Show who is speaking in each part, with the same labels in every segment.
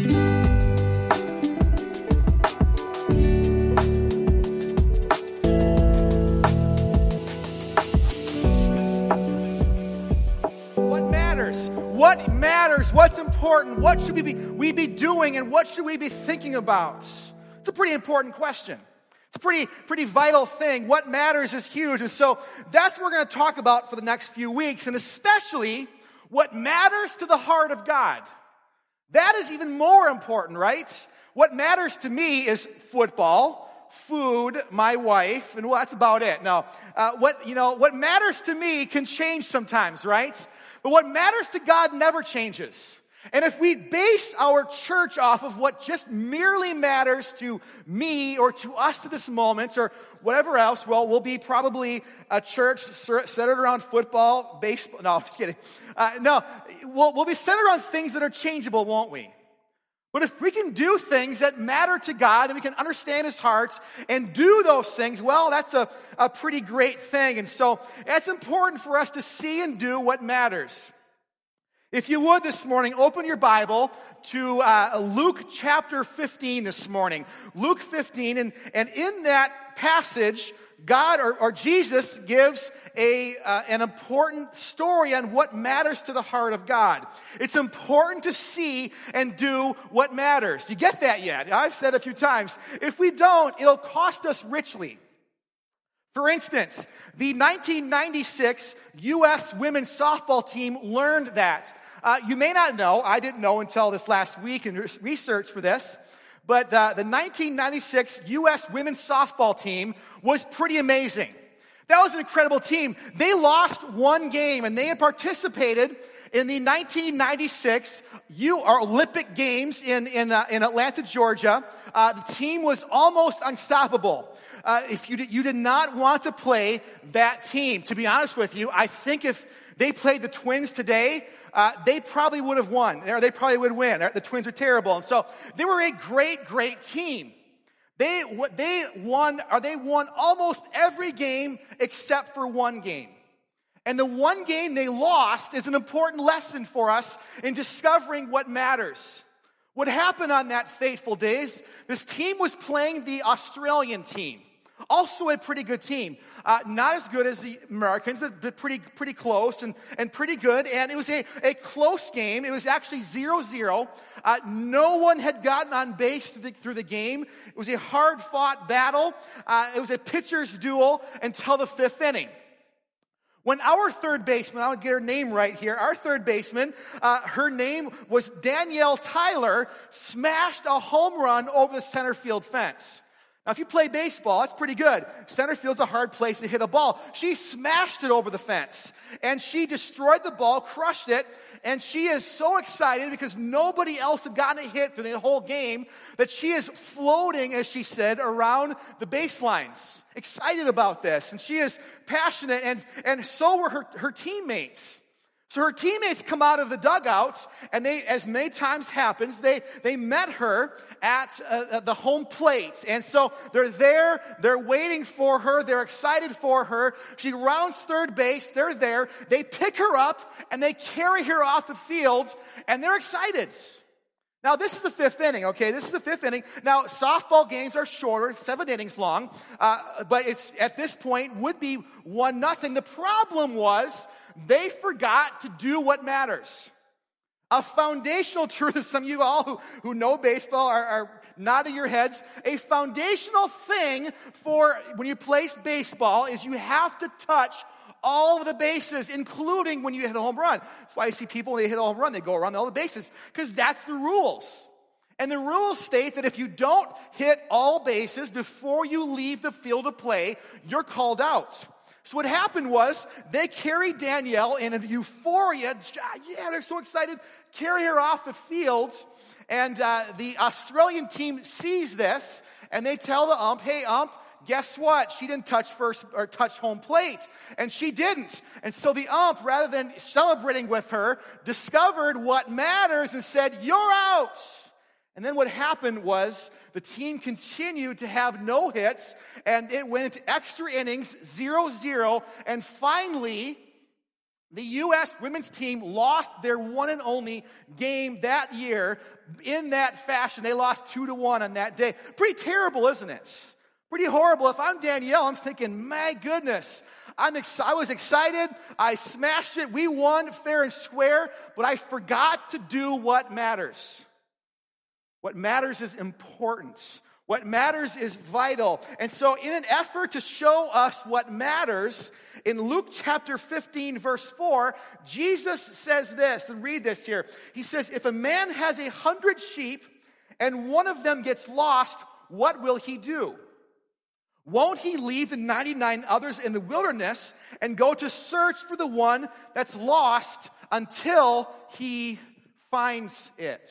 Speaker 1: What matters? What matters? What's important? What should we be, we be doing and what should we be thinking about? It's a pretty important question. It's a pretty, pretty vital thing. What matters is huge. And so that's what we're going to talk about for the next few weeks, and especially what matters to the heart of God. That is even more important, right? What matters to me is football, food, my wife, and well, that's about it. Now, uh, what, you know, what matters to me can change sometimes, right? But what matters to God never changes. And if we base our church off of what just merely matters to me or to us at this moment or whatever else, well, we'll be probably a church centered around football, baseball. No, I'm just kidding. Uh, no, we'll, we'll be centered on things that are changeable, won't we? But if we can do things that matter to God and we can understand His heart and do those things, well, that's a, a pretty great thing. And so it's important for us to see and do what matters. If you would this morning, open your Bible to uh, Luke chapter 15 this morning. Luke 15, and, and in that passage, God or, or Jesus gives a, uh, an important story on what matters to the heart of God. It's important to see and do what matters. Do you get that yet? I've said a few times. If we don't, it'll cost us richly. For instance, the 1996 U.S. women's softball team learned that. Uh, you may not know, I didn't know until this last week in research for this, but uh, the 1996 U.S. women's softball team was pretty amazing. That was an incredible team. They lost one game and they had participated in the 1996 U, Olympic Games in, in, uh, in Atlanta, Georgia. Uh, the team was almost unstoppable. Uh, if you did, you did not want to play that team, to be honest with you, I think if they played the Twins today, uh, they probably would have won, or they probably would win. The Twins are terrible. And so they were a great, great team. They, they won, or they won almost every game except for one game. And the one game they lost is an important lesson for us in discovering what matters. What happened on that fateful day is this team was playing the Australian team. Also a pretty good team. Uh, not as good as the Americans, but, but, pretty, pretty close and, and pretty good. And it was a, a close game. It was actually 0 0. Uh, no one had gotten on base through the, through the game. It was a hard fought battle. Uh, it was a pitcher's duel until the fifth inning. When our third baseman, I'll get her name right here, our third baseman, uh, her name was Danielle Tyler, smashed a home run over the center field fence. Now, if you play baseball, that's pretty good. Center field's a hard place to hit a ball. She smashed it over the fence and she destroyed the ball, crushed it, and she is so excited because nobody else had gotten a hit for the whole game that she is floating, as she said, around the baselines. Excited about this. And she is passionate, and, and so were her, her teammates. So her teammates come out of the dugouts, and they, as many times happens, they, they met her at uh, the home plate. And so they're there, they're waiting for her, they're excited for her. She rounds third base, they're there, they pick her up, and they carry her off the field, and they're excited. Now, this is the fifth inning, okay? This is the fifth inning. Now, softball games are shorter, seven innings long, uh, but it's at this point would be one nothing. The problem was they forgot to do what matters. A foundational truth, some of you all who, who know baseball are, are nodding your heads. A foundational thing for when you play baseball is you have to touch all of the bases, including when you hit a home run. That's why you see people, when they hit a home run, they go around all the bases, because that's the rules. And the rules state that if you don't hit all bases before you leave the field of play, you're called out. So what happened was they carried Danielle in a euphoria. Yeah, they're so excited. Carry her off the field. And uh, the Australian team sees this and they tell the ump, hey, ump, guess what? She didn't touch first or touch home plate. And she didn't. And so the ump, rather than celebrating with her, discovered what matters and said, you're out. And then what happened was the team continued to have no hits, and it went into extra innings, 0 0. And finally, The U.S. women's team lost their one and only game that year in that fashion. They lost two to one on that day. Pretty terrible, isn't it? Pretty horrible. If I'm Danielle, I'm thinking, my goodness, I'm ex- I was excited. I smashed it. We won fair and square, but I forgot to do what matters. What matters is important. What matters is vital. And so, in an effort to show us what matters, in Luke chapter 15, verse 4, Jesus says this, and read this here. He says, If a man has a hundred sheep and one of them gets lost, what will he do? Won't he leave the 99 others in the wilderness and go to search for the one that's lost until he finds it?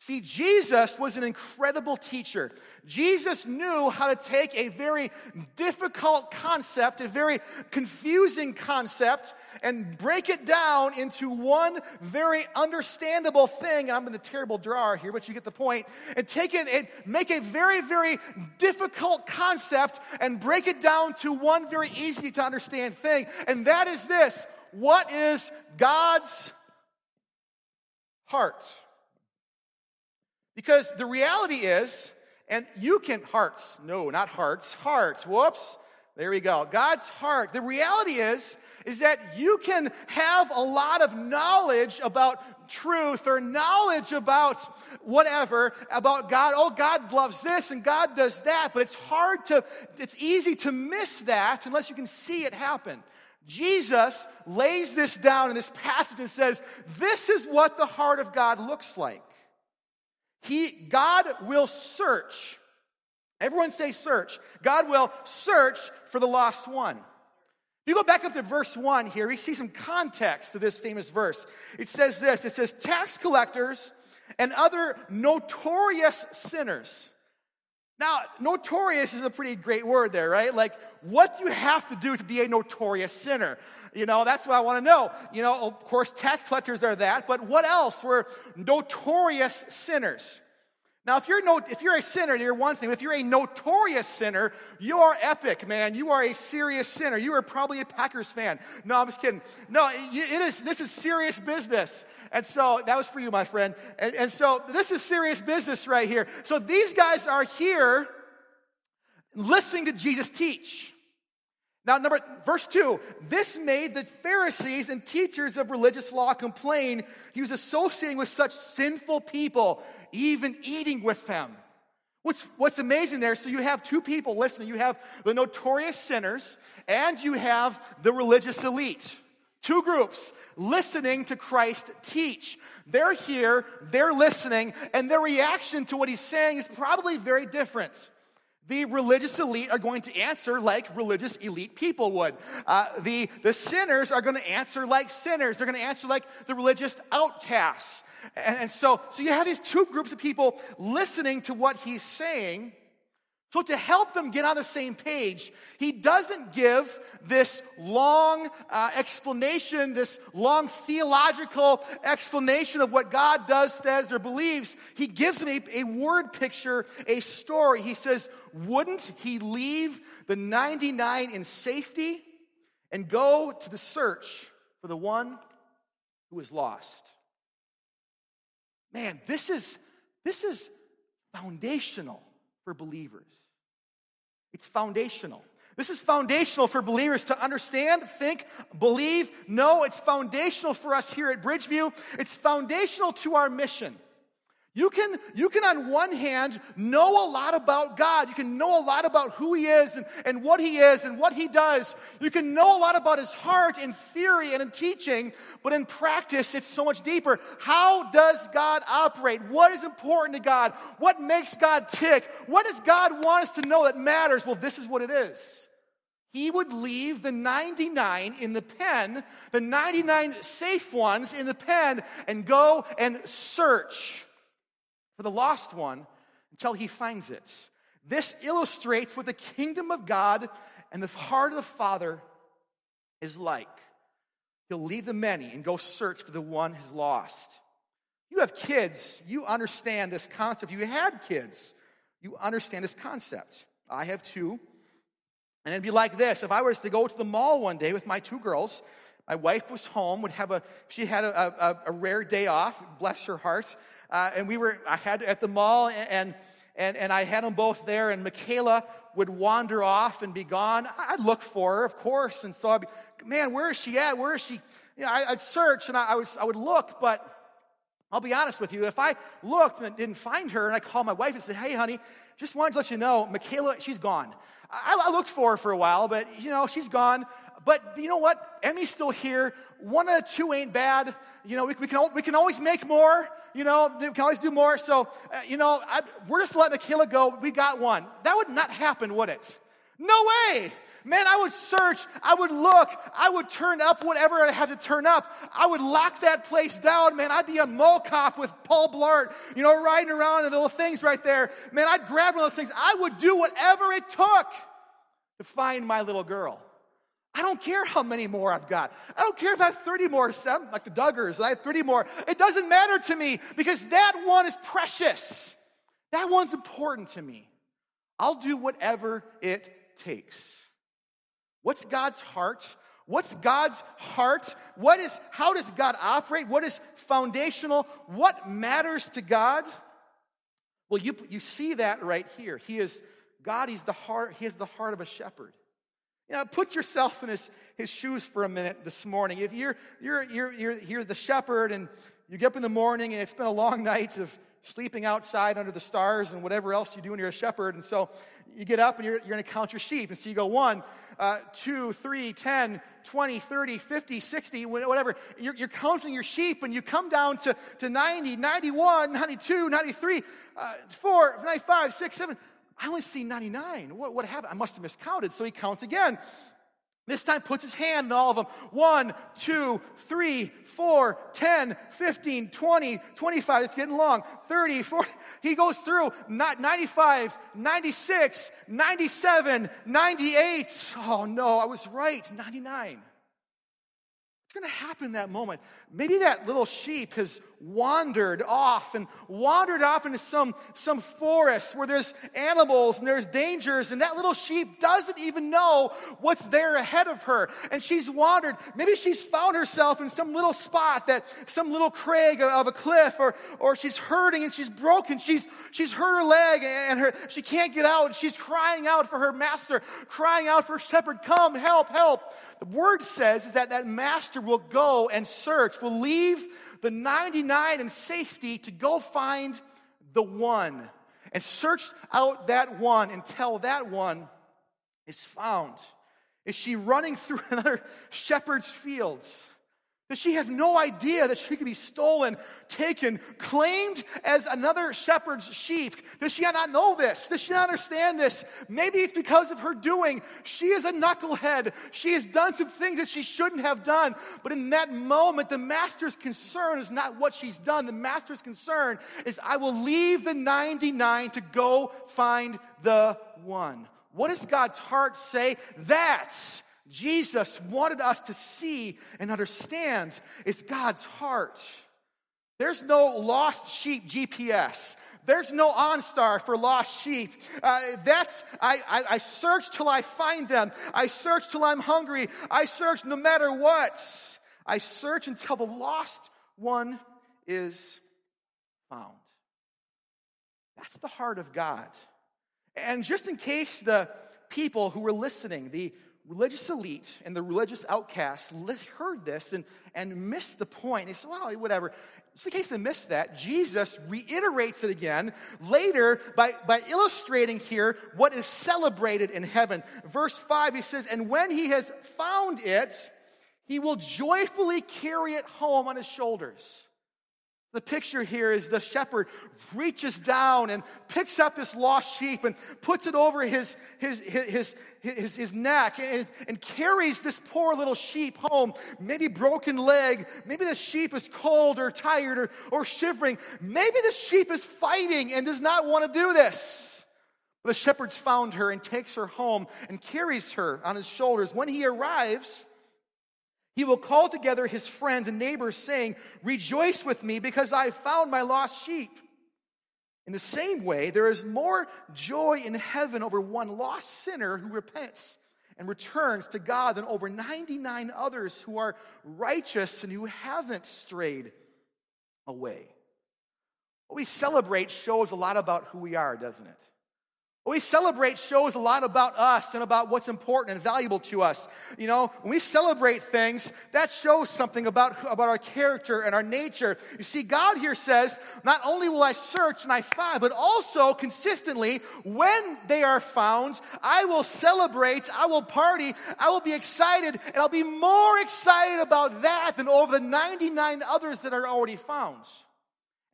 Speaker 1: See, Jesus was an incredible teacher. Jesus knew how to take a very difficult concept, a very confusing concept, and break it down into one very understandable thing. I'm in a terrible drawer here, but you get the point. And take it and make a very, very difficult concept and break it down to one very easy to understand thing. And that is this what is God's heart? Because the reality is, and you can, hearts, no, not hearts, hearts, whoops. There we go. God's heart. The reality is, is that you can have a lot of knowledge about truth or knowledge about whatever, about God. Oh, God loves this and God does that, but it's hard to, it's easy to miss that unless you can see it happen. Jesus lays this down in this passage and says, This is what the heart of God looks like. He, God will search. Everyone say search. God will search for the lost one. You go back up to verse 1 here, we see some context to this famous verse. It says this it says, tax collectors and other notorious sinners. Now, notorious is a pretty great word there, right? Like, what do you have to do to be a notorious sinner? You know, that's what I want to know. You know, of course, tax collectors are that, but what else were notorious sinners? Now, if you're, no, if you're a sinner, you're one thing. If you're a notorious sinner, you are epic, man. You are a serious sinner. You are probably a Packers fan. No, I'm just kidding. No, it is, this is serious business. And so that was for you, my friend. And, and so this is serious business right here. So these guys are here listening to Jesus teach. Now, number verse two, this made the Pharisees and teachers of religious law complain he was associating with such sinful people, even eating with them. What's, what's amazing there, so you have two people listening. You have the notorious sinners, and you have the religious elite. Two groups listening to Christ teach. They're here, they're listening, and their reaction to what he's saying is probably very different the religious elite are going to answer like religious elite people would. Uh, the, the sinners are going to answer like sinners. They're going to answer like the religious outcasts. And, and so, so you have these two groups of people listening to what he's saying. So, to help them get on the same page, he doesn't give this long uh, explanation, this long theological explanation of what God does, says, or believes. He gives them a, a word picture, a story. He says, Wouldn't he leave the 99 in safety and go to the search for the one who is lost? Man, this is, this is foundational for believers. It's foundational. This is foundational for believers to understand, think, believe, know. It's foundational for us here at Bridgeview. It's foundational to our mission. You can, you can, on one hand, know a lot about God. You can know a lot about who He is and, and what He is and what He does. You can know a lot about His heart in theory and in teaching, but in practice, it's so much deeper. How does God operate? What is important to God? What makes God tick? What does God want us to know that matters? Well, this is what it is. He would leave the 99 in the pen, the 99 safe ones in the pen, and go and search for the lost one until he finds it. This illustrates what the kingdom of God and the heart of the Father is like. He'll leave the many and go search for the one who's lost. You have kids, you understand this concept. If You had kids, you understand this concept. I have two. And it'd be like this if I was to go to the mall one day with my two girls, my wife was home, would have a, she had a, a, a rare day off, bless her heart. Uh, and we were, I had at the mall and, and, and I had them both there and Michaela would wander off and be gone. I'd look for her, of course. And so I'd be, man, where is she at? Where is she? You know, I, would search and I, I, was, I would look, but I'll be honest with you. If I looked and didn't find her and I called my wife and said, hey, honey, just wanted to let you know, Michaela, she's gone. I, I looked for her for a while, but, you know, she's gone. But you know what? Emmy's still here. One of the two ain't bad. You know, we, we, can, we can always make more. You know, we can always do more. So, uh, you know, I, we're just letting Michaela go. We got one. That would not happen, would it? No way. Man, I would search, I would look, I would turn up whatever I had to turn up. I would lock that place down. Man, I'd be a mall cop with Paul Blart, you know, riding around and little things right there. Man, I'd grab one of those things. I would do whatever it took to find my little girl. I don't care how many more I've got. I don't care if I have 30 more, like the Duggars, I have 30 more. It doesn't matter to me because that one is precious. That one's important to me. I'll do whatever it takes. What's God's heart? What's God's heart? What is, how does God operate? What is foundational? What matters to God? Well, you, you see that right here. He is, God, He's the heart, He has the heart of a shepherd. You know, put yourself in his, his shoes for a minute this morning. If you're, you're, you're, you're, you're the shepherd and you get up in the morning and it's been a long night of sleeping outside under the stars and whatever else you do when you're a shepherd. And so you get up and you're, you're going to count your sheep. And so you go one, uh, two, three, 10, 20, 30, 50, 60, whatever. You're, you're, counting your sheep and you come down to, to 90, 91, 92, 93, uh, 4, 95, 6, 7. I only see 99. What, what happened? I must have miscounted. So he counts again. This time puts his hand in all of them. 1, 2, 3, 4, 10, 15, 20, 25. It's getting long. 30, 40. He goes through not 95, 96, 97, 98. Oh no, I was right. 99. It's going to happen in that moment? Maybe that little sheep has wandered off and wandered off into some, some forest where there's animals and there's dangers, and that little sheep doesn't even know what's there ahead of her. And she's wandered. Maybe she's found herself in some little spot that some little crag of a cliff, or, or she's hurting and she's broken. She's, she's hurt her leg and her, she can't get out. She's crying out for her master, crying out for shepherd, come, help, help. The word says is that that master will go and search, will leave the 99 in safety to go find the one and search out that one until that one is found. Is she running through another shepherd's fields? Does she have no idea that she could be stolen, taken, claimed as another shepherd's sheep? Does she not know this? Does she not understand this? Maybe it's because of her doing. She is a knucklehead. She has done some things that she shouldn't have done. But in that moment, the master's concern is not what she's done. The master's concern is, I will leave the 99 to go find the one. What does God's heart say? That's Jesus wanted us to see and understand is God's heart. There's no lost sheep GPS. There's no OnStar for lost sheep. Uh, that's, I, I, I search till I find them. I search till I'm hungry. I search no matter what. I search until the lost one is found. That's the heart of God. And just in case the people who were listening, the religious elite and the religious outcasts heard this and, and missed the point. They said, well, whatever. Just in case they missed that, Jesus reiterates it again later by, by illustrating here what is celebrated in heaven. Verse 5, he says, And when he has found it, he will joyfully carry it home on his shoulders. The picture here is the shepherd reaches down and picks up this lost sheep and puts it over his, his, his, his, his neck and, and carries this poor little sheep home. Maybe broken leg. Maybe the sheep is cold or tired or, or shivering. Maybe the sheep is fighting and does not want to do this. But the shepherd's found her and takes her home and carries her on his shoulders. When he arrives, he will call together his friends and neighbors, saying, Rejoice with me because I found my lost sheep. In the same way, there is more joy in heaven over one lost sinner who repents and returns to God than over 99 others who are righteous and who haven't strayed away. What we celebrate shows a lot about who we are, doesn't it? We celebrate shows a lot about us and about what's important and valuable to us. You know, when we celebrate things, that shows something about, about our character and our nature. You see, God here says, not only will I search and I find, but also consistently, when they are found, I will celebrate, I will party, I will be excited, and I'll be more excited about that than over the 99 others that are already found.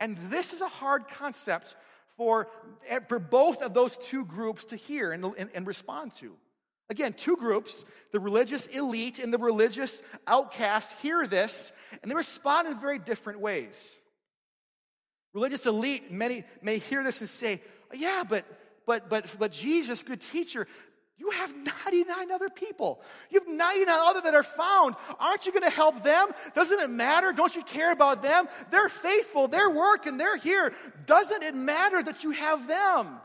Speaker 1: And this is a hard concept for, eh, for both of those two groups to hear and, and, and respond to. Again, two groups, the religious elite and the religious outcast, hear this, and they respond in very different ways. Religious elite, many may hear this and say, Yeah, but but but but Jesus, good teacher, you have 99 other people. You have 99 other that are found. Aren't you going to help them? Doesn't it matter? Don't you care about them? They're faithful, they're working, they're here. Doesn't it matter that you have them?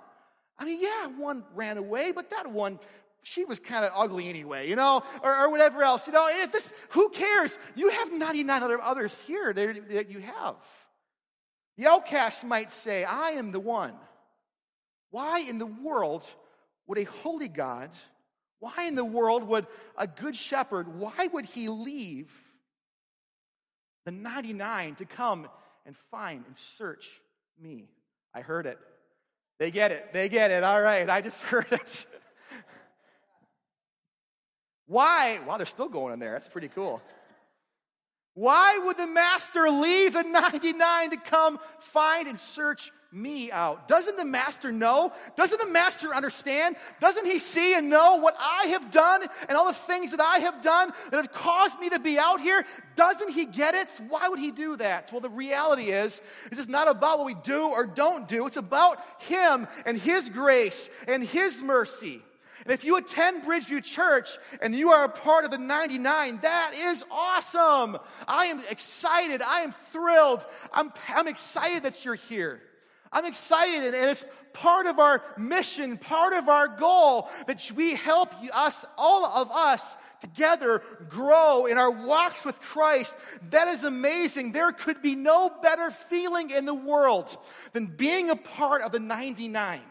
Speaker 1: I mean, yeah, one ran away, but that one, she was kind of ugly anyway, you know, or, or whatever else. You know, if this, who cares? You have 99 other others here that you have. The outcast might say, I am the one. Why in the world would a holy God, why in the world would a good shepherd, why would he leave the 99 to come and find and search me? I heard it. They get it. They get it. All right. I just heard it. Why? Wow, they're still going in there. That's pretty cool. Why would the master leave the 99 to come find and search me out. Doesn't the master know? Doesn't the master understand? Doesn't he see and know what I have done and all the things that I have done that have caused me to be out here? Doesn't he get it? Why would he do that? Well, the reality is, is it's not about what we do or don't do. It's about him and his grace and his mercy. And if you attend Bridgeview Church and you are a part of the 99, that is awesome. I am excited. I am thrilled. I'm, I'm excited that you're here. I'm excited, and it's part of our mission, part of our goal that we help us, all of us, together grow in our walks with Christ. That is amazing. There could be no better feeling in the world than being a part of the 99.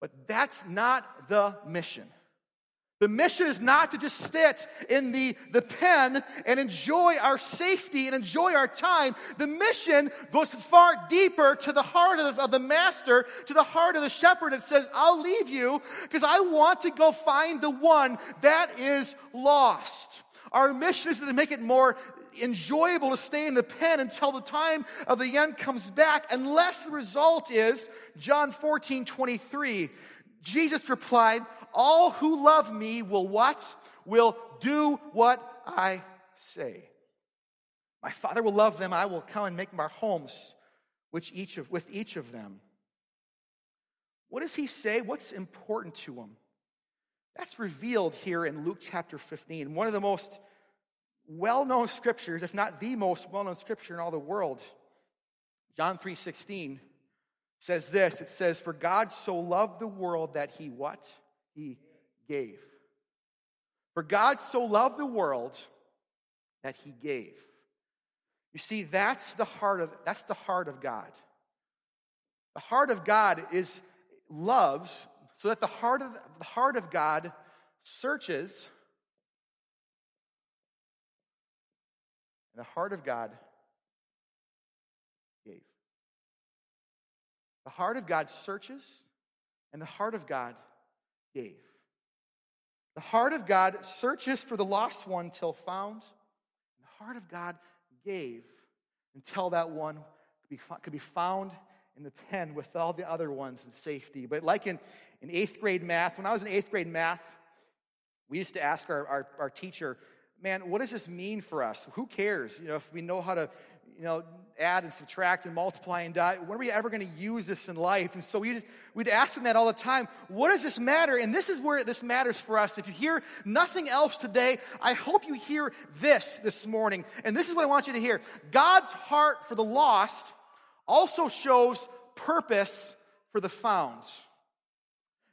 Speaker 1: But that's not the mission. The mission is not to just sit in the, the pen and enjoy our safety and enjoy our time. The mission goes far deeper to the heart of the, of the master, to the heart of the shepherd. It says, I'll leave you because I want to go find the one that is lost. Our mission is to make it more enjoyable to stay in the pen until the time of the end comes back, unless the result is John 14, 23. Jesus replied, all who love me will what? Will do what I say. My Father will love them. I will come and make my homes which each of, with each of them. What does he say? What's important to him? That's revealed here in Luke chapter 15, one of the most well known scriptures, if not the most well known scripture in all the world. John 3 16 says this it says, For God so loved the world that he what? He gave. For God so loved the world that he gave. You see, that's the heart of that's the heart of God. The heart of God is loves, so that the heart of the heart of God searches, and the heart of God gave. The heart of God searches, and the heart of God gave. The heart of God searches for the lost one till found. The heart of God gave until that one could be, found in the pen with all the other ones in safety. But like in, in eighth grade math, when I was in eighth grade math, we used to ask our, our, our teacher, man, what does this mean for us? Who cares? You know, if we know how to you know, add and subtract and multiply and die. When are we ever going to use this in life? And so we just, we'd ask them that all the time. What does this matter? And this is where this matters for us. If you hear nothing else today, I hope you hear this this morning. And this is what I want you to hear. God's heart for the lost also shows purpose for the found.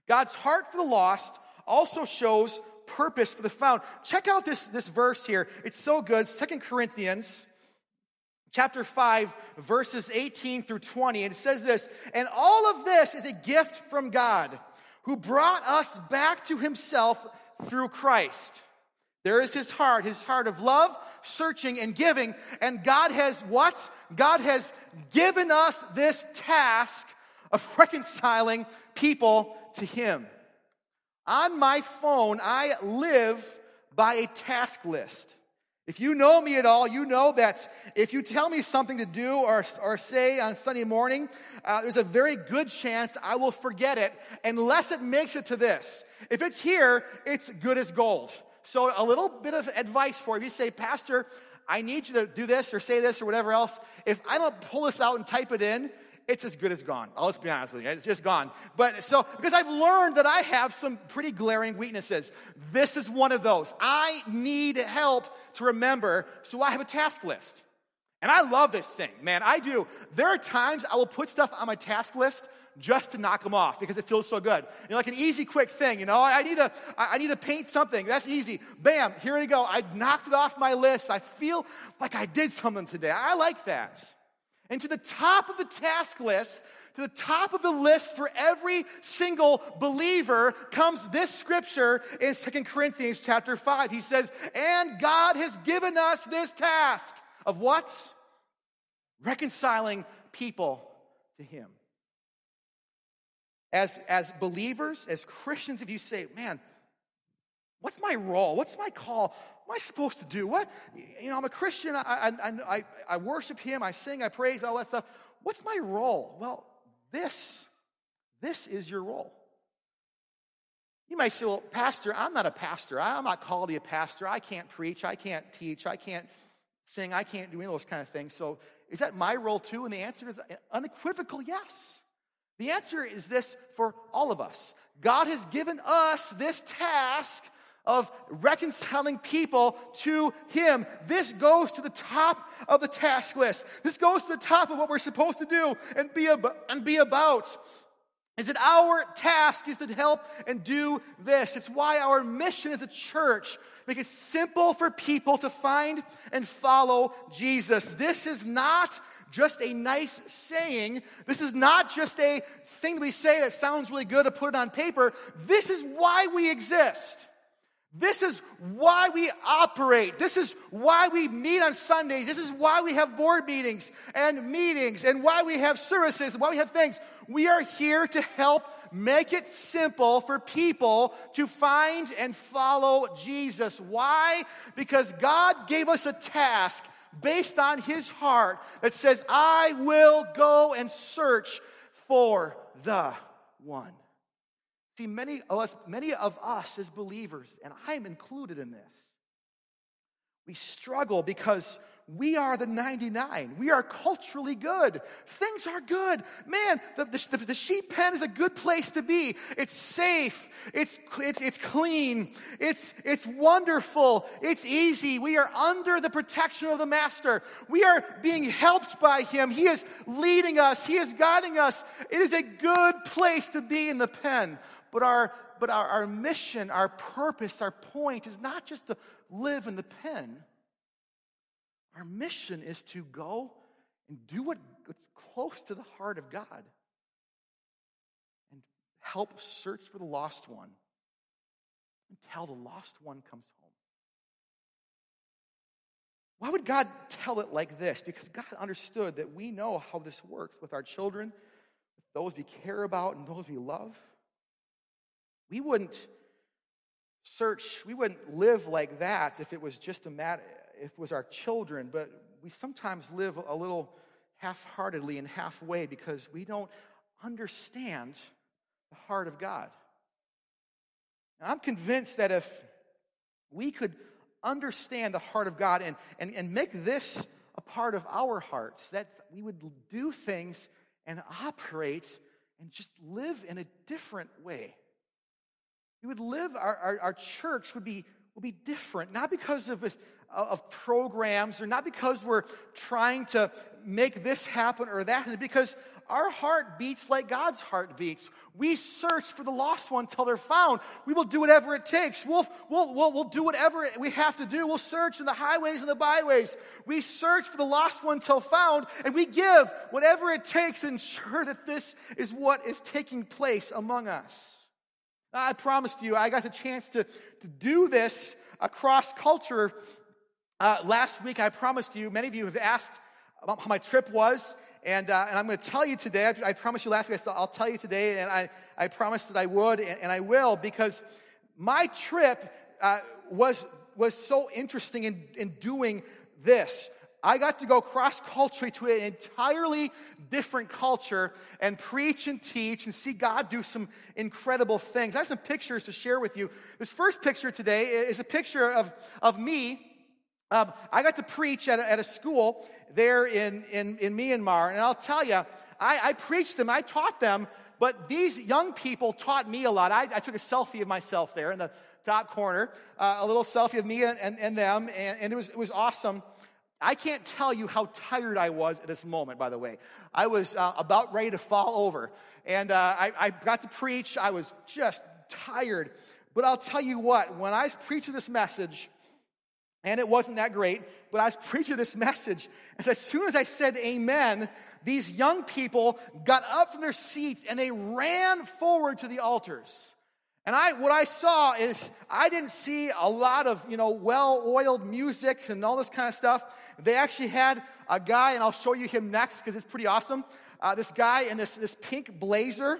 Speaker 1: God's heart for the lost also shows purpose for the found. Check out this, this verse here. It's so good. Second Corinthians chapter 5, verses 18 through 20. And it says this, and all of this is a gift from God who brought us back to himself through Christ. There is his heart, his heart of love, searching and giving. And God has what? God has given us this task of reconciling people to him. On my phone, I live by a task list. If you know me at all, you know that if you tell me something to do or, or say on Sunday morning, uh, there's a very good chance I will forget it unless it makes it to this. If it's here, it's good as gold. So, a little bit of advice for you. If You say, Pastor, I need you to do this or say this or whatever else. If I don't pull this out and type it in, it's as good as gone. Oh, let's be honest with you, it's just gone. But so, because I've learned that I have some pretty glaring weaknesses. This is one of those. I need help to remember, so I have a task list. And I love this thing, man. I do. There are times I will put stuff on my task list just to knock them off because it feels so good. You know, like an easy, quick thing. You know, I need to, I need to paint something. That's easy. Bam, here we go. I knocked it off my list. I feel like I did something today. I like that. And to the top of the task list, to the top of the list for every single believer comes this scripture in Second Corinthians chapter 5. He says, And God has given us this task of what? Reconciling people to Him. As, as believers, as Christians, if you say, Man, what's my role? What's my call? am I supposed to do? What? You know, I'm a Christian. I, I, I, I worship Him. I sing. I praise. All that stuff. What's my role? Well, this, this is your role. You might say, well, Pastor, I'm not a pastor. I'm not called to be a pastor. I can't preach. I can't teach. I can't sing. I can't do any of those kind of things. So is that my role too? And the answer is unequivocal yes. The answer is this for all of us God has given us this task of reconciling people to Him. This goes to the top of the task list. This goes to the top of what we're supposed to do and be, ab- and be about. Is that our task is to help and do this. It's why our mission as a church make it simple for people to find and follow Jesus. This is not just a nice saying. This is not just a thing that we say that sounds really good to put it on paper. This is why we exist. This is why we operate. This is why we meet on Sundays. This is why we have board meetings and meetings and why we have services, why we have things. We are here to help make it simple for people to find and follow Jesus. Why? Because God gave us a task based on his heart that says, I will go and search for the one. See, many of us, many of us as believers, and I'm included in this, we struggle because we are the 99. We are culturally good. Things are good. Man, the, the, the, sheep pen is a good place to be. It's safe. It's, it's, it's clean. It's, it's wonderful. It's easy. We are under the protection of the Master. We are being helped by Him. He is leading us, He is guiding us. It is a good place to be in the pen. But our, but our, our mission, our purpose, our point is not just to live in the pen our mission is to go and do what's close to the heart of God and help search for the lost one until the lost one comes home. Why would God tell it like this? Because God understood that we know how this works with our children, with those we care about, and those we love. We wouldn't search, we wouldn't live like that if it was just a matter it was our children, but we sometimes live a little half heartedly and halfway because we don't understand the heart of God. Now, I'm convinced that if we could understand the heart of God and, and, and make this a part of our hearts, that we would do things and operate and just live in a different way. We would live, our, our, our church would be, would be different, not because of of programs or not because we're trying to make this happen or that because our heart beats like God's heart beats. We search for the lost one until they're found. We will do whatever it takes. We'll, we'll, we'll, we'll do whatever we have to do. We'll search in the highways and the byways. We search for the lost one until found, and we give whatever it takes to ensure that this is what is taking place among us. I promised you, I got the chance to, to do this across culture. Uh, last week, I promised you, many of you have asked about how my trip was, and, uh, and I'm going to tell you today. I, I promised you last week, I'll tell you today, and I, I promised that I would, and, and I will, because my trip uh, was, was so interesting in, in doing this. I got to go cross culturally to an entirely different culture and preach and teach and see God do some incredible things. I have some pictures to share with you. This first picture today is a picture of, of me. Um, I got to preach at a, at a school there in, in, in Myanmar, and I'll tell you, I, I preached them, I taught them, but these young people taught me a lot. I, I took a selfie of myself there in the top corner, uh, a little selfie of me and, and, and them, and, and it, was, it was awesome. I can't tell you how tired I was at this moment, by the way. I was uh, about ready to fall over. And uh, I, I got to preach. I was just tired. But I'll tell you what, when I was preaching this message, and it wasn't that great, but I was preaching this message, and as soon as I said amen, these young people got up from their seats and they ran forward to the altars. And I, what I saw is I didn't see a lot of, you know, well-oiled music and all this kind of stuff. They actually had a guy, and I'll show you him next because it's pretty awesome. Uh, this guy in this, this pink blazer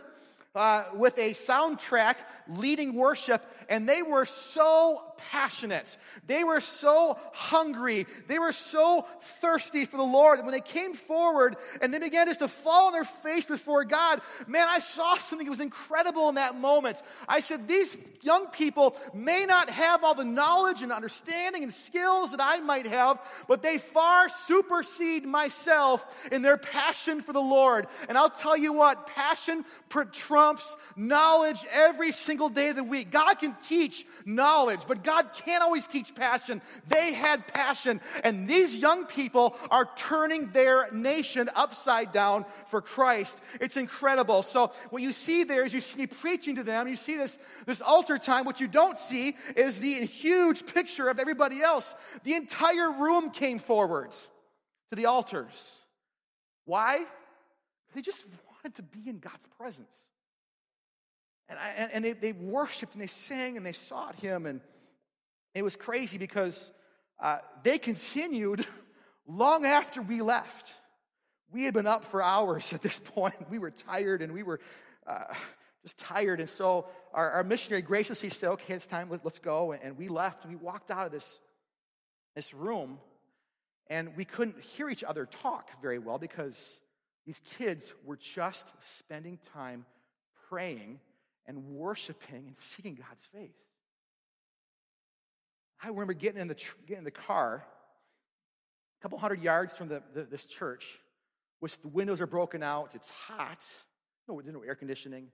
Speaker 1: uh, with a soundtrack leading worship, and they were so passionate. They were so hungry. They were so thirsty for the Lord. When they came forward and they began just to fall on their face before God, man, I saw something that was incredible in that moment. I said, These young people may not have all the knowledge and understanding and skills that I might have, but they far supersede myself in their passion for the Lord. And I'll tell you what, passion trumps knowledge every single day of the week. God can teach knowledge, but God can't always teach passion. They had passion, and these young people are turning their nation upside down for Christ. It's incredible. So, what you see there is you see me preaching to them, you see this, this altar time. What you don't see is the huge picture of everybody else. The entire room came forward to the altars. Why? They just wanted to be in God's presence. And, I, and they, they worshiped and they sang and they sought him. And it was crazy because uh, they continued long after we left. We had been up for hours at this point. We were tired and we were uh, just tired. And so our, our, missionary graciously said, okay, it's time, let, us go. And we left we walked out of this, this room and we couldn't hear each other talk very well because these kids were just spending time praying and worshiping and seeking God's face. I remember getting in the, getting in the car a couple hundred yards from the, the, this church, which the windows are broken out. It's hot. No, there's no air conditioning.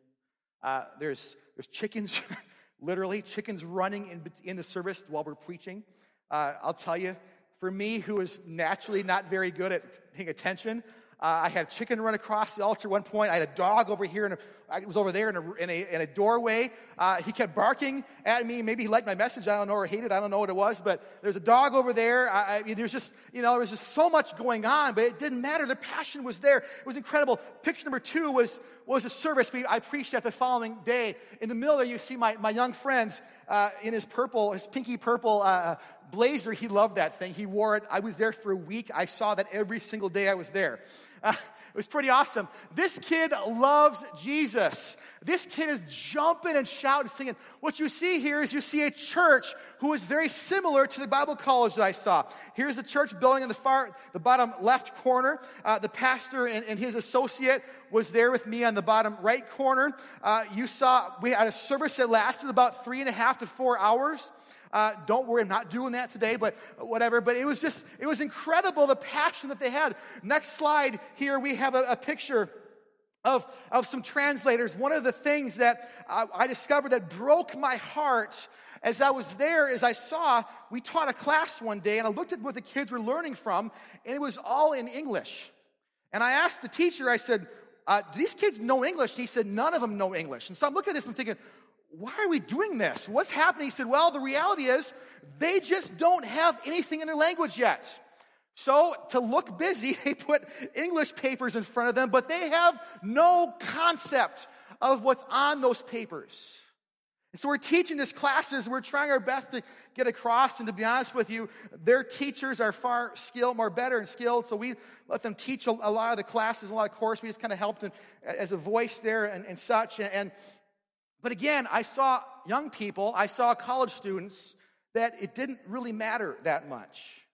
Speaker 1: Uh, there's, there's chickens, literally, chickens running in, in the service while we're preaching. Uh, I'll tell you, for me, who is naturally not very good at paying attention, uh, I had a chicken run across the altar at one point. I had a dog over here, and I was over there in a, in a, in a doorway. Uh, he kept barking at me. Maybe he liked my message. I don't know, or hated. I don't know what it was. But there's a dog over there. I, I, there's just, you know, there was just so much going on, but it didn't matter. The passion was there. It was incredible. Picture number two was, was a service we, I preached at the following day. In the middle there, you see my, my young friends uh, in his purple, his pinky purple uh, blazer. He loved that thing. He wore it. I was there for a week. I saw that every single day I was there. Uh, it was pretty awesome. This kid loves Jesus. This kid is jumping and shouting, singing. What you see here is you see a church who is very similar to the Bible college that I saw. Here's the church building in the far, the bottom left corner. Uh, the pastor and, and, his associate was there with me on the bottom right corner. Uh, you saw we had a service that lasted about three and a half to four hours. Uh, don't worry, I'm not doing that today, but whatever. But it was just, it was incredible the passion that they had. Next slide here, we have a, a picture of, of some translators. One of the things that I, I discovered that broke my heart as I was there, as I saw, we taught a class one day, and I looked at what the kids were learning from, and it was all in English. And I asked the teacher, I said, uh, do these kids know English? He said, none of them know English. And so I'm looking at this and I'm thinking, why are we doing this? What's happening? He said, well, the reality is they just don't have anything in their language yet. So, to look busy, they put English papers in front of them, but they have no concept of what's on those papers. And so, we're teaching these classes, we're trying our best to get across, and to be honest with you, their teachers are far skilled, more better and skilled, so we let them teach a, a lot of the classes, a lot of course. We just kind of helped them as a voice there and, and such. And, and, but again, I saw young people, I saw college students that it didn't really matter that much.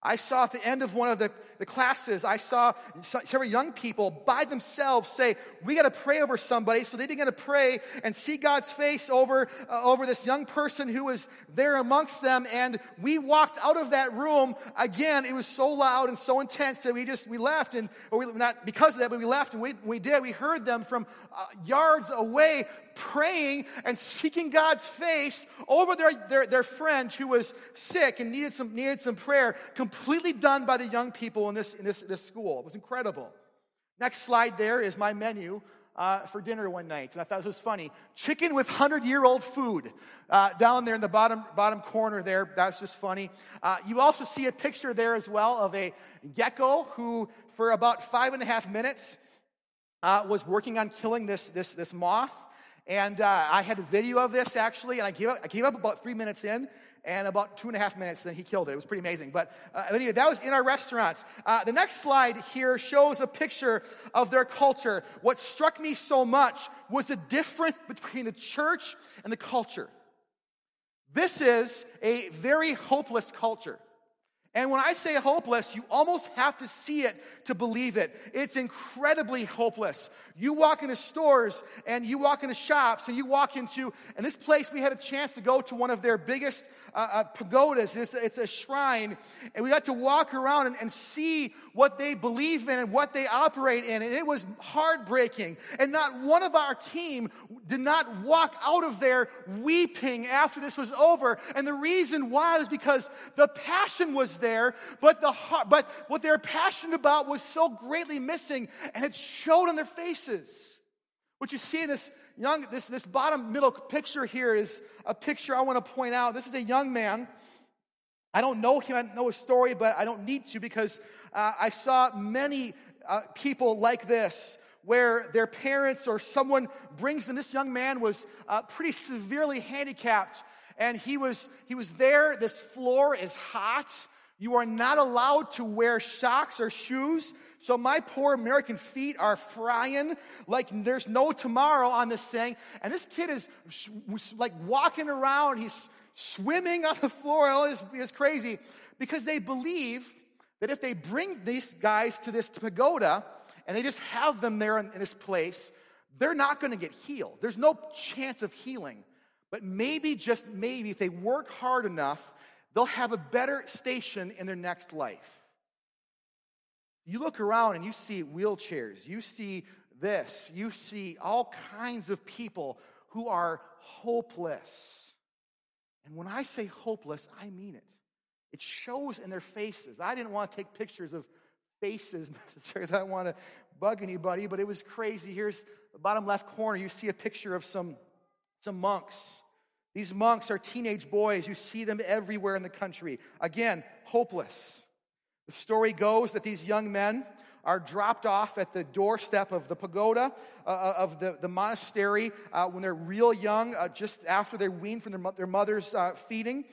Speaker 1: I saw at the end of one of the, the classes, I saw several young people by themselves say, We got to pray over somebody. So they began to pray and see God's face over, uh, over this young person who was there amongst them. And we walked out of that room. Again, it was so loud and so intense that we just we left. And or we, not because of that, but we left and we, we did. We heard them from uh, yards away praying and seeking God's face over their, their, their friend who was sick and needed some, needed some prayer, completely done by the young people in this, in this, this school. It was incredible. Next slide there is my menu uh, for dinner one night. And I thought this was funny. Chicken with 100 year old food uh, down there in the bottom, bottom corner there. That's just funny. Uh, you also see a picture there as well of a gecko who, for about five and a half minutes, uh, was working on killing this, this, this moth. And uh, I had a video of this actually, and I gave, up, I gave up about three minutes in, and about two and a half minutes, then he killed it. It was pretty amazing. But uh, anyway, that was in our restaurants. Uh, the next slide here shows a picture of their culture. What struck me so much was the difference between the church and the culture. This is a very hopeless culture. And when I say hopeless, you almost have to see it to believe it. It's incredibly hopeless. You walk into stores and you walk into shops and you walk into, and this place we had a chance to go to one of their biggest uh, uh, pagodas. It's, it's, a shrine. And we got to walk around and, and see what they believe in and what they operate in. And it was heartbreaking. And not one of our team did not walk out of there weeping after this was over. And the reason why was because the passion was there, but, the but what they're passionate about was so greatly missing, and it showed on their faces. What you see in this young, this, this bottom middle picture here is a picture I want to point out. This is a young man. I don't know him, I know his story, but I don't need to because uh, I saw many uh, people like this where their parents or someone brings them. This young man was uh, pretty severely handicapped, and he was, he was there. This floor is hot. You are not allowed to wear socks or shoes. So my poor American feet are frying like there's no tomorrow on this thing. And this kid is like walking around. He's swimming on the floor. All this is crazy because they believe that if they bring these guys to this pagoda and they just have them there in, in this place, they're not going to get healed. There's no chance of healing. But maybe, just maybe, if they work hard enough, they'll have a better station in their next life. You look around and you see wheelchairs, you see this, you see all kinds of people who are hopeless. And when I say hopeless, I mean it. It shows in their faces. I didn't want to take pictures of faces necessarily. I don't want to bug anybody, but it was crazy. Here's the bottom left corner. You see a picture of some, some monks these monks are teenage boys. You see them everywhere in the country. Again, hopeless. The story goes that these young men are dropped off at the doorstep of the pagoda uh, uh, of the, the monastery uh, when they're real young, uh, just after they're weaned from their, their mother's uh, feeding.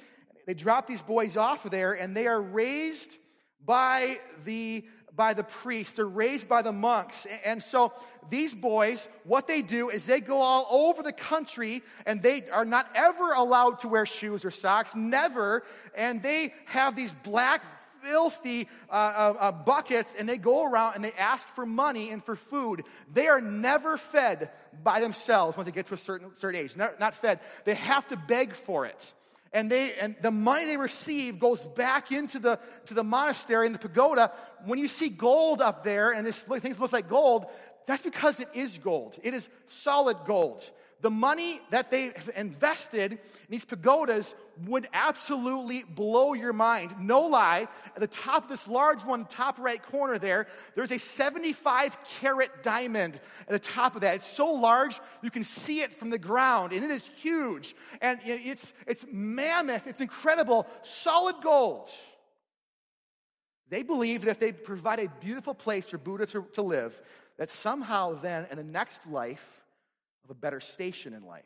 Speaker 1: They drop these boys off there, and they are raised by the by the priests, they're raised by the monks. And so these boys, what they do is they go all over the country and they are not ever allowed to wear shoes or socks, never. And they have these black, filthy uh, uh, uh, buckets and they go around and they ask for money and for food. They are never fed by themselves once they get to a certain, certain age. Not, not fed. They have to beg for it and they and the money they receive goes back into the to the monastery and the pagoda. When you see gold up there and this things look like gold that's because it is gold. It is solid gold The money that they have invested in these pagodas would absolutely blow your mind. No lie. At the top of this large one, top right corner there, there's a 75 carat diamond at the top of that. It's so large you can see it from the ground, and it is huge. And it's, it's mammoth, it's incredible, solid gold. They believe that if they provide a beautiful place for Buddha to, to live, that somehow then in the next life, of a better station in life.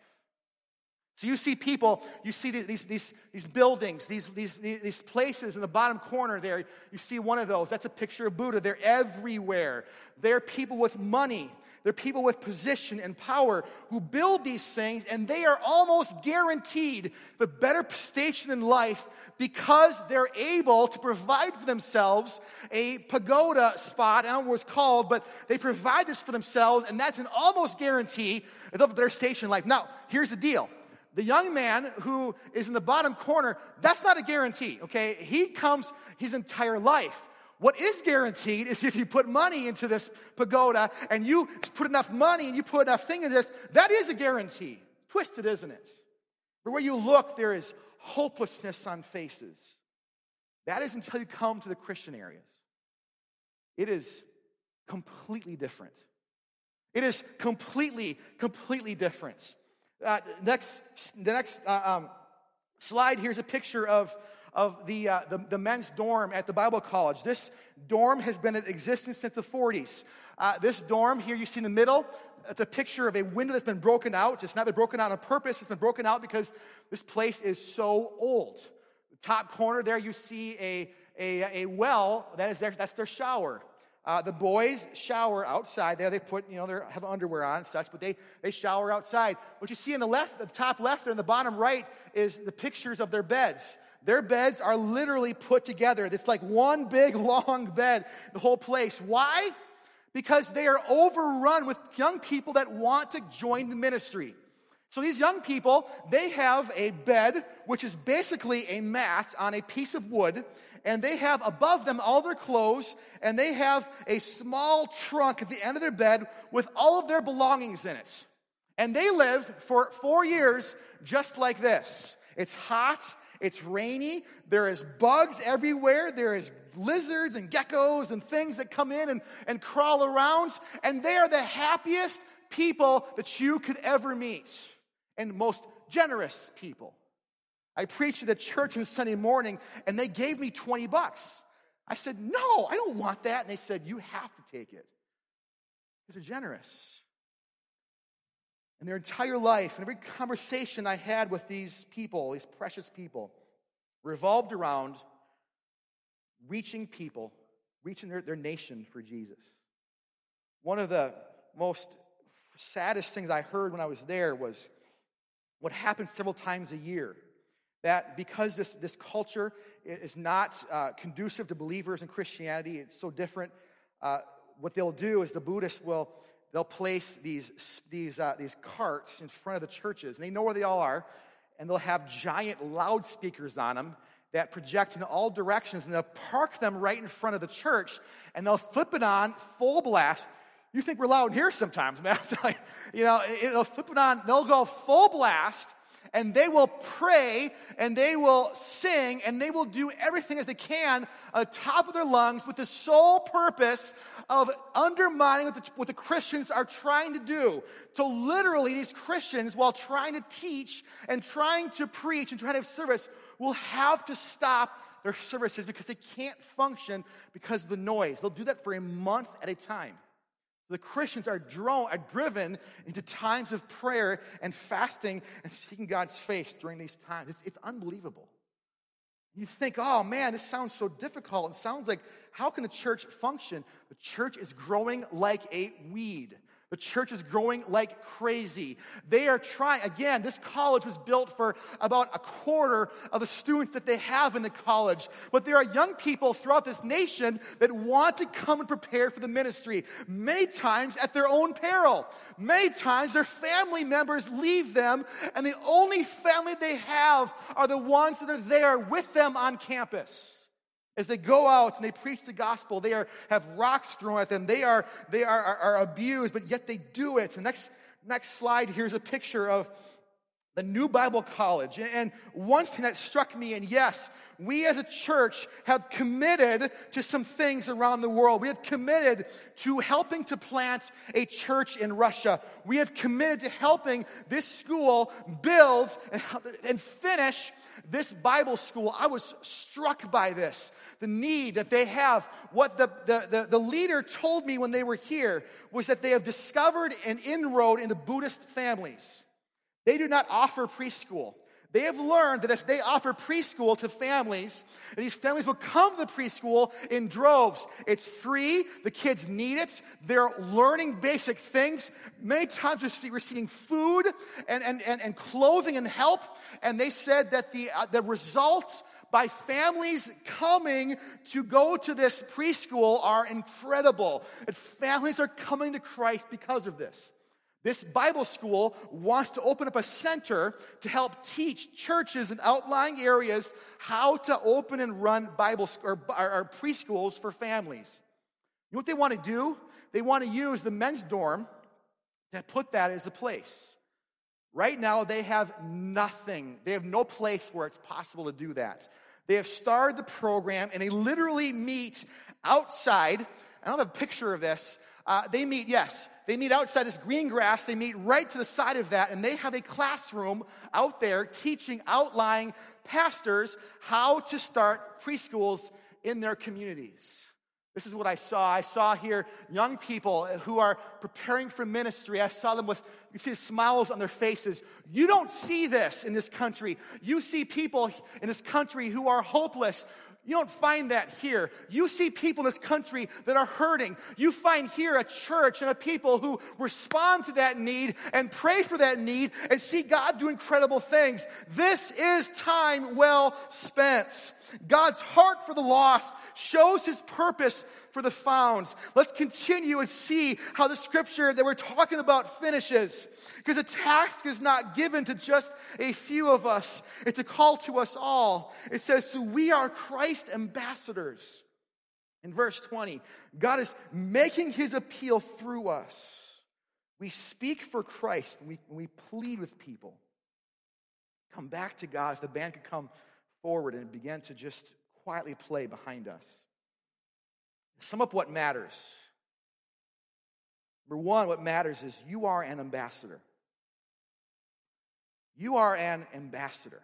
Speaker 1: So you see people, you see these, these, these buildings, these, these, these places in the bottom corner there. You see one of those. That's a picture of Buddha. They're everywhere. They're people with money. They're people with position and power who build these things, and they are almost guaranteed the better station in life because they're able to provide for themselves a pagoda spot. I don't know what it's called, but they provide this for themselves, and that's an almost guarantee of their station in life. Now, here's the deal. The young man who is in the bottom corner, that's not a guarantee, okay? He comes his entire life. What is guaranteed is if you put money into this pagoda and you put enough money and you put enough thing in this, that is a guarantee. Twisted, isn't it? But where you look, there is hopelessness on faces. That is until you come to the Christian areas. It is completely different. It is completely, completely different. Uh, next, the next uh, um, slide here's a picture of of the, uh, the, the, men's dorm at the Bible College. This dorm has been in existence since the 40s. Uh, this dorm here you see in the middle, it's a picture of a window that's been broken out. It's not been broken out on purpose, it's been broken out because this place is so old. The top corner there, you see a, a, a well, that is their, that's their shower. Uh, the boys shower outside there. They put, you know, they have underwear on and such, but they, they shower outside. What you see in the left, the top left, and the bottom right is the pictures of their beds. Their beds are literally put together. It's like one big, long bed, the whole place. Why? Because they are overrun with young people that want to join the ministry. So these young people, they have a bed, which is basically a mat on a piece of wood, and they have above them all their clothes, and they have a small trunk at the end of their bed with all of their belongings in it. And they live for four years just like this. It's hot, it's rainy. There is bugs everywhere. There is lizards and geckos and things that come in and, and crawl around. And they are the happiest people that you could ever meet and most generous people. I preached at the church on Sunday morning and they gave me 20 bucks. I said, No, I don't want that. And they said, You have to take it. Because they're generous. And their entire life and every conversation I had with these people, these precious people, revolved around reaching people, reaching their, their nation for Jesus. One of the most saddest things I heard when I was there was what happens several times a year. That because this, this culture is not uh, conducive to believers in Christianity, it's so different. Uh, what they'll do is the Buddhists will they'll place these, these, uh, these carts in front of the churches, and they know where they all are, and they'll have giant loudspeakers on them that project in all directions, and they'll park them right in front of the church, and they'll flip it on full blast. You think we're loud in here sometimes, man. You, you know, they'll flip it on, they'll go full blast, and they will pray and they will sing and they will do everything as they can at the top of their lungs with the sole purpose of undermining what the, what the Christians are trying to do. So, literally, these Christians, while trying to teach and trying to preach and trying to have service, will have to stop their services because they can't function because of the noise. They'll do that for a month at a time. The Christians are, drawn, are driven into times of prayer and fasting and seeking God's face during these times. It's, it's unbelievable. You think, oh man, this sounds so difficult. It sounds like, how can the church function? The church is growing like a weed. The church is growing like crazy. They are trying, again, this college was built for about a quarter of the students that they have in the college. But there are young people throughout this nation that want to come and prepare for the ministry, many times at their own peril. Many times their family members leave them, and the only family they have are the ones that are there with them on campus. As they go out and they preach the gospel, they are, have rocks thrown at them. They, are, they are, are, are abused, but yet they do it. The next, next slide, here's a picture of the New Bible College. And one thing that struck me, and yes, we as a church have committed to some things around the world. We have committed to helping to plant a church in Russia. We have committed to helping this school build and finish this Bible school. I was struck by this, the need that they have. What the, the, the, the leader told me when they were here was that they have discovered an inroad into Buddhist families. They do not offer preschool. They have learned that if they offer preschool to families, these families will come to the preschool in droves. It's free, the kids need it, they're learning basic things. Many times they're receiving food and, and, and, and clothing and help. And they said that the, uh, the results by families coming to go to this preschool are incredible. And families are coming to Christ because of this. This Bible school wants to open up a center to help teach churches in outlying areas how to open and run Bible or, or preschools for families. You know what they want to do? They want to use the men's dorm to put that as a place. Right now, they have nothing. They have no place where it's possible to do that. They have started the program and they literally meet outside. I don't have a picture of this. Uh, they meet, yes, they meet outside this green grass. They meet right to the side of that, and they have a classroom out there teaching outlying pastors how to start preschools in their communities. This is what I saw. I saw here young people who are preparing for ministry. I saw them with, you see smiles on their faces. You don't see this in this country. You see people in this country who are hopeless, you don't find that here. You see people in this country that are hurting. You find here a church and a people who respond to that need and pray for that need and see God do incredible things. This is time well spent. God's heart for the lost shows his purpose for the found. Let's continue and see how the scripture that we're talking about finishes. Because the task is not given to just a few of us, it's a call to us all. It says, So we are Christ ambassadors. In verse 20, God is making his appeal through us. We speak for Christ when we, when we plead with people. Come back to God. If the band could come forward and begin to just quietly play behind us. Sum up what matters. Number one, what matters is you are an ambassador. You are an ambassador.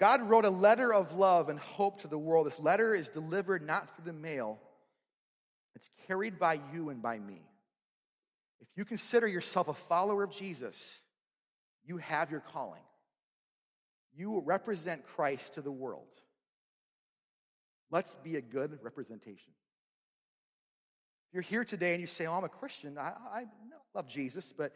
Speaker 1: God wrote a letter of love and hope to the world. This letter is delivered not through the mail, it's carried by you and by me. If you consider yourself a follower of Jesus, you have your calling. You represent Christ to the world. Let's be a good representation. If you're here today and you say, Oh, I'm a Christian, I, I love Jesus, but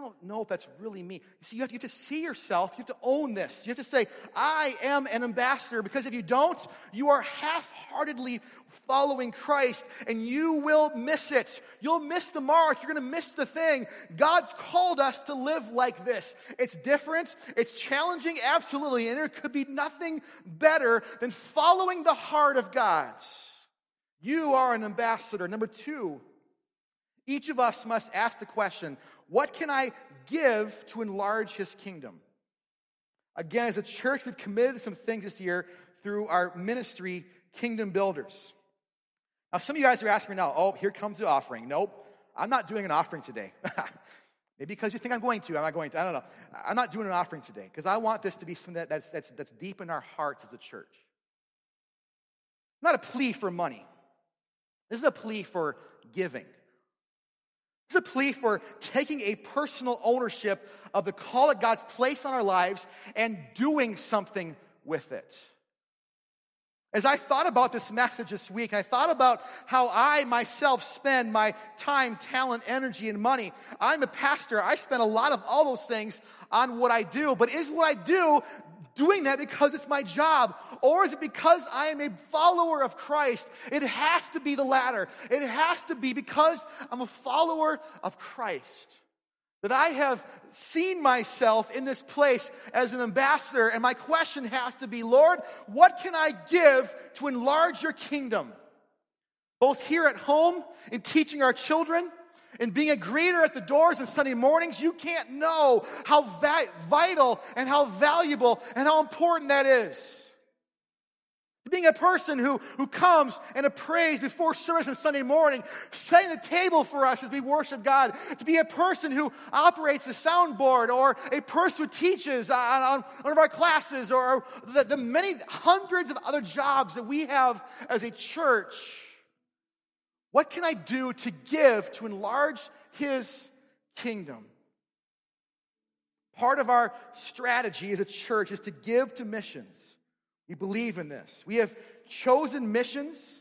Speaker 1: I don't know if that's really me. You see, you have, to, you have, to, see yourself. You have to own this. You have to say, I am an ambassador. Because if you don't, you are half heartedly following Christ and you will miss it. You'll miss the mark. You're going to miss the thing. God's called us to live like this. It's different, it's challenging, absolutely. And there could be nothing better than following the heart of God. You are an ambassador. Number two, each of us must ask the question what can I give to enlarge his kingdom? Again, as a church, we've committed some things this year through our ministry, Kingdom Builders. Now, some of you guys are asking me now, oh, here comes the offering. Nope, I'm not doing an offering today. Maybe because you think I'm going to, I'm not going to. I don't know. I'm not doing an offering today because I want this to be something that, that's, that's, that's deep in our hearts as a church. Not a plea for money. This is a plea for giving. It's a plea for taking a personal ownership of the call that God's placed on our lives and doing something with it. As I thought about this message this week, I thought about how I myself spend my time, talent, energy, and money. I'm a pastor. I spend a lot of all those things on what I do. But is what I do doing that because it's my job? Or is it because I am a follower of Christ? It has to be the latter. It has to be because I'm a follower of Christ. That I have seen myself in this place as an ambassador, and my question has to be Lord, what can I give to enlarge your kingdom? Both here at home, in teaching our children, and being a greeter at the doors on Sunday mornings, you can't know how vital and how valuable and how important that is. Being a person who, who comes and prays before service on Sunday morning, setting the table for us as we worship God. To be a person who operates a soundboard or a person who teaches on, on one of our classes or the, the many hundreds of other jobs that we have as a church. What can I do to give to enlarge His kingdom? Part of our strategy as a church is to give to missions. We believe in this. We have chosen missions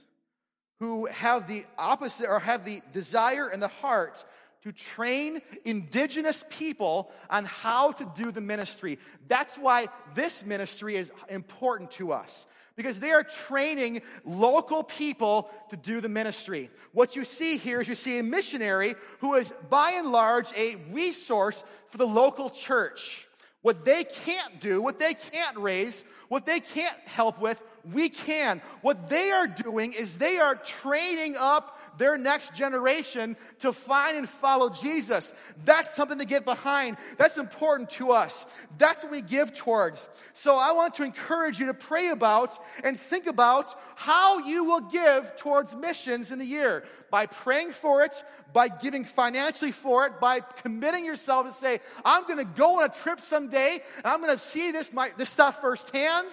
Speaker 1: who have the opposite or have the desire and the heart to train indigenous people on how to do the ministry. That's why this ministry is important to us because they are training local people to do the ministry. What you see here is you see a missionary who is by and large a resource for the local church. What they can't do, what they can't raise, what they can't help with, we can. What they are doing is they are training up their next generation to find and follow Jesus. That's something to get behind. That's important to us. That's what we give towards. So I want to encourage you to pray about and think about how you will give towards missions in the year by praying for it, by giving financially for it, by committing yourself to say, I'm going to go on a trip someday and I'm going to see this, my, this stuff firsthand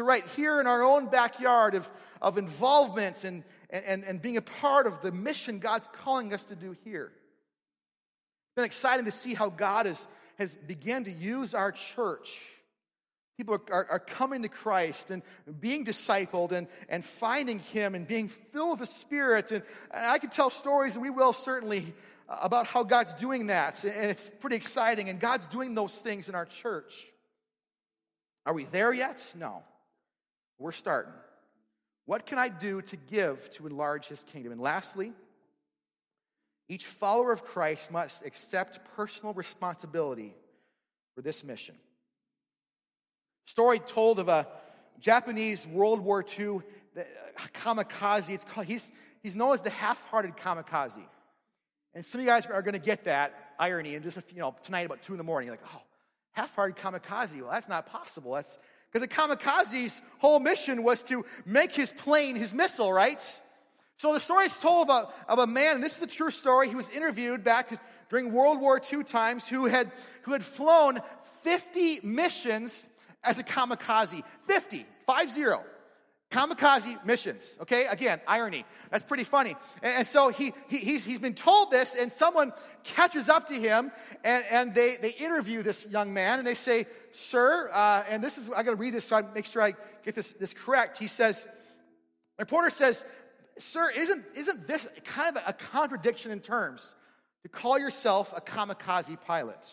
Speaker 1: to right here in our own backyard of, of involvement and, and, and being a part of the mission God's calling us to do here. It's been exciting to see how God has, has begun to use our church. People are, are, are, coming to Christ and being discipled and, and finding Him and being filled with the Spirit. And, and I can tell stories, and we will certainly, uh, about how God's doing that. And it's pretty exciting. And God's doing those things in our church. Are we there yet? No. We're starting. What can I do to give to enlarge his kingdom? And lastly, each follower of Christ must accept personal responsibility for this mission. Story told of a Japanese World War II uh, kamikaze. It's called, he's, he's known as the half hearted kamikaze. And some of you guys are going to get that irony. And just, you know, tonight about 2 in the morning, you're like, oh, half hearted kamikaze. Well, that's not possible. That's because the kamikaze's whole mission was to make his plane his missile, right? So the story is told of a, of a man, and this is a true story. He was interviewed back during World War II times who had, who had flown 50 missions as a kamikaze. 50, 5 0 kamikaze missions. Okay, again, irony. That's pretty funny. And, and so he, he, he's, he's been told this, and someone catches up to him, and, and they, they interview this young man, and they say, Sir, uh, and this is, I gotta read this so I make sure I get this, this correct. He says, reporter says, Sir, isn't, isn't this kind of a contradiction in terms to call yourself a kamikaze pilot?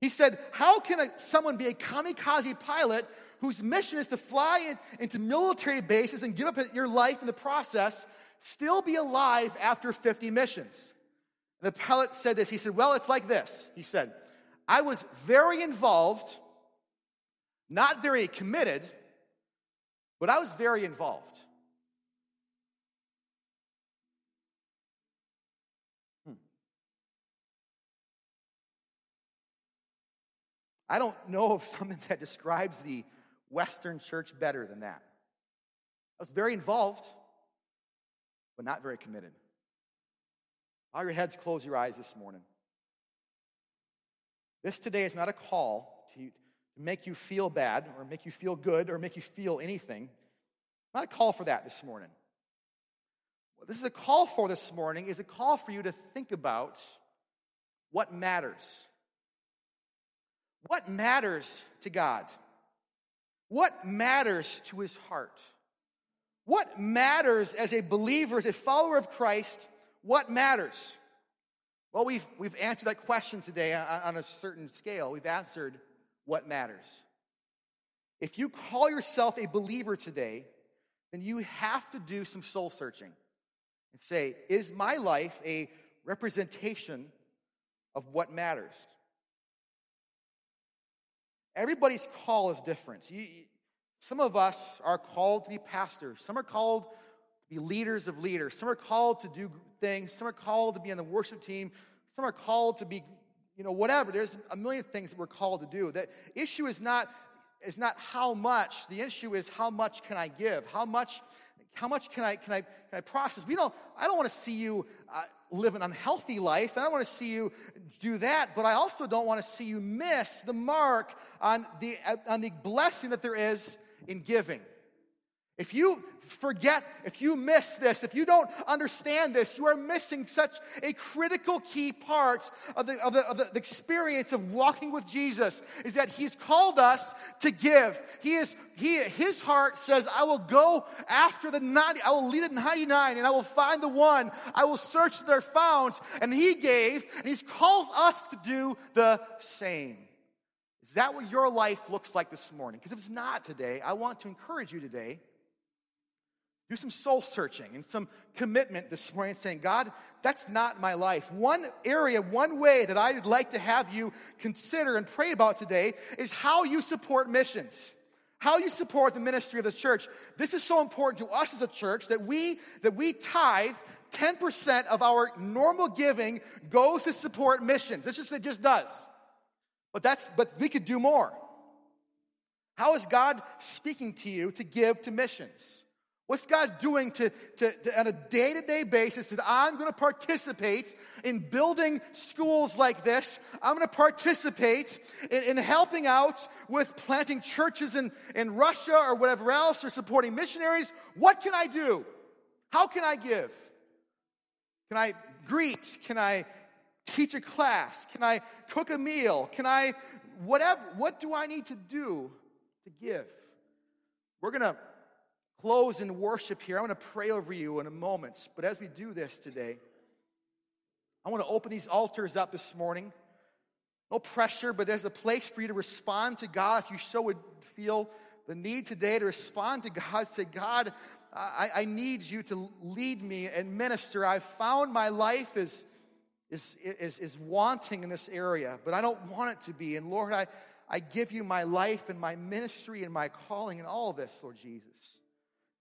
Speaker 1: He said, How can a, someone be a kamikaze pilot whose mission is to fly in, into military bases and give up your life in the process, still be alive after 50 missions. The pilot said this. He said, Well, it's like this. He said, I was very involved, not very committed, but I was very involved. Hmm. I don't know of something that describes the Western church better than that. I was very involved, but not very committed. All your heads, close your eyes this morning. This today is not a call to, make you feel bad or make you feel good or make you feel anything. Not a call for that this morning. What this is a call for this morning is a call for you to think about what matters. What matters to God? What matters to his heart? What matters as a believer, as a follower of Christ? What matters? Well, we've, we've answered that question today on, on a certain scale. We've answered what matters. If you call yourself a believer today, then you have to do some soul searching and say, is my life a representation of what matters? Everybody's call is different. You, some of us are called to be pastors, some are called to be leaders of leaders, some are called to do things. Some are called to be on the worship team. Some are called to be, you know, whatever. There's a million things that we're called to do. The issue is not, is not how much. The issue is how much can I give? How much, how much can I, can I, can I process? We don't, I don't want to see you uh, live an unhealthy life. I don't want to see you do that, but I also don't want to see you miss the mark on the, on the blessing that there is in giving. If you forget, if you miss this, if you don't understand this, you are missing such a critical key part of the, of the, of the experience of walking with Jesus, is that He's called us to give. He is, he, His heart says, I will go after the 90, I will lead the 99 and I will find the one. I will search their found. And He gave, and He calls us to do the same. Is that what your life looks like this morning? Because if it's not today, I want to encourage you today do some soul searching and some commitment this morning saying, God, that's not my life. One area, one way that I'd like to have you consider and pray about today is how you support missions. How you support the ministry of the church. This is so important to us as a church that we that we tithe 10% of our normal giving goes to support missions. This just it just does. But that's but we could do more. How is God speaking to you to give to missions? What's God doing to, to, to on a day to day basis that I'm going to participate in building schools like this? I'm going to participate in, in, helping out with planting churches in, in Russia or whatever else or supporting missionaries. What can I do? How can I give? Can I greet? Can I teach a class? Can I cook a meal? Can I, whatever, what do I need to do to give? We're going to close in worship here. I'm going to pray over you in a moment. But as we do this today, I want to open these altars up this morning. No pressure, but there's a place for you to respond to God if you so would feel the need today to respond to God. Say, God, I, I need you to lead me and minister. I've found my life is, is, is, is wanting in this area, but I don't want it to be. And Lord, I, I give you my life and my ministry and my calling and all of this, Lord Jesus.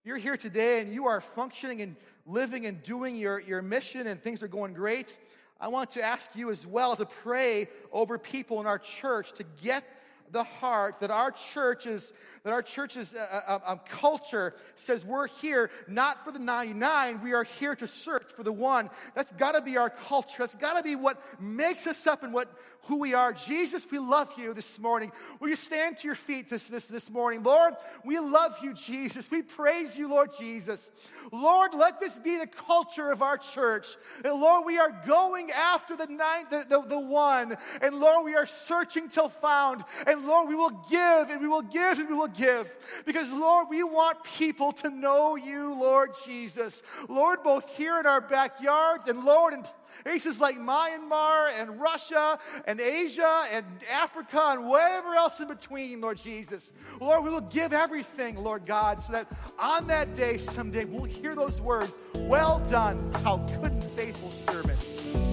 Speaker 1: You're here today and you are functioning and living and doing your, your mission and things are going great. I want to ask you as well to pray over people in our church to get the heart that our churches that our church's uh, uh, um, culture says we're here not for the 99 we are here to search for the one that's got to be our culture that's got to be what makes us up and what who we are. Jesus, we love you this morning. Will you stand to your feet this, this, this morning? Lord, we love you, Jesus. We praise you, Lord Jesus. Lord, let this be the culture of our church. And Lord, we are going after the, nine, the, the, the one. And Lord, we are searching till found. And Lord, we will give and we will give and we will give. Because Lord, we want people to know you, Lord Jesus. Lord, both here in our backyards and Lord, in Places like Myanmar and Russia and Asia and Africa and whatever else in between, Lord Jesus. Lord, we will give everything, Lord God, so that on that day, someday, we'll hear those words Well done, how good and faithful servant.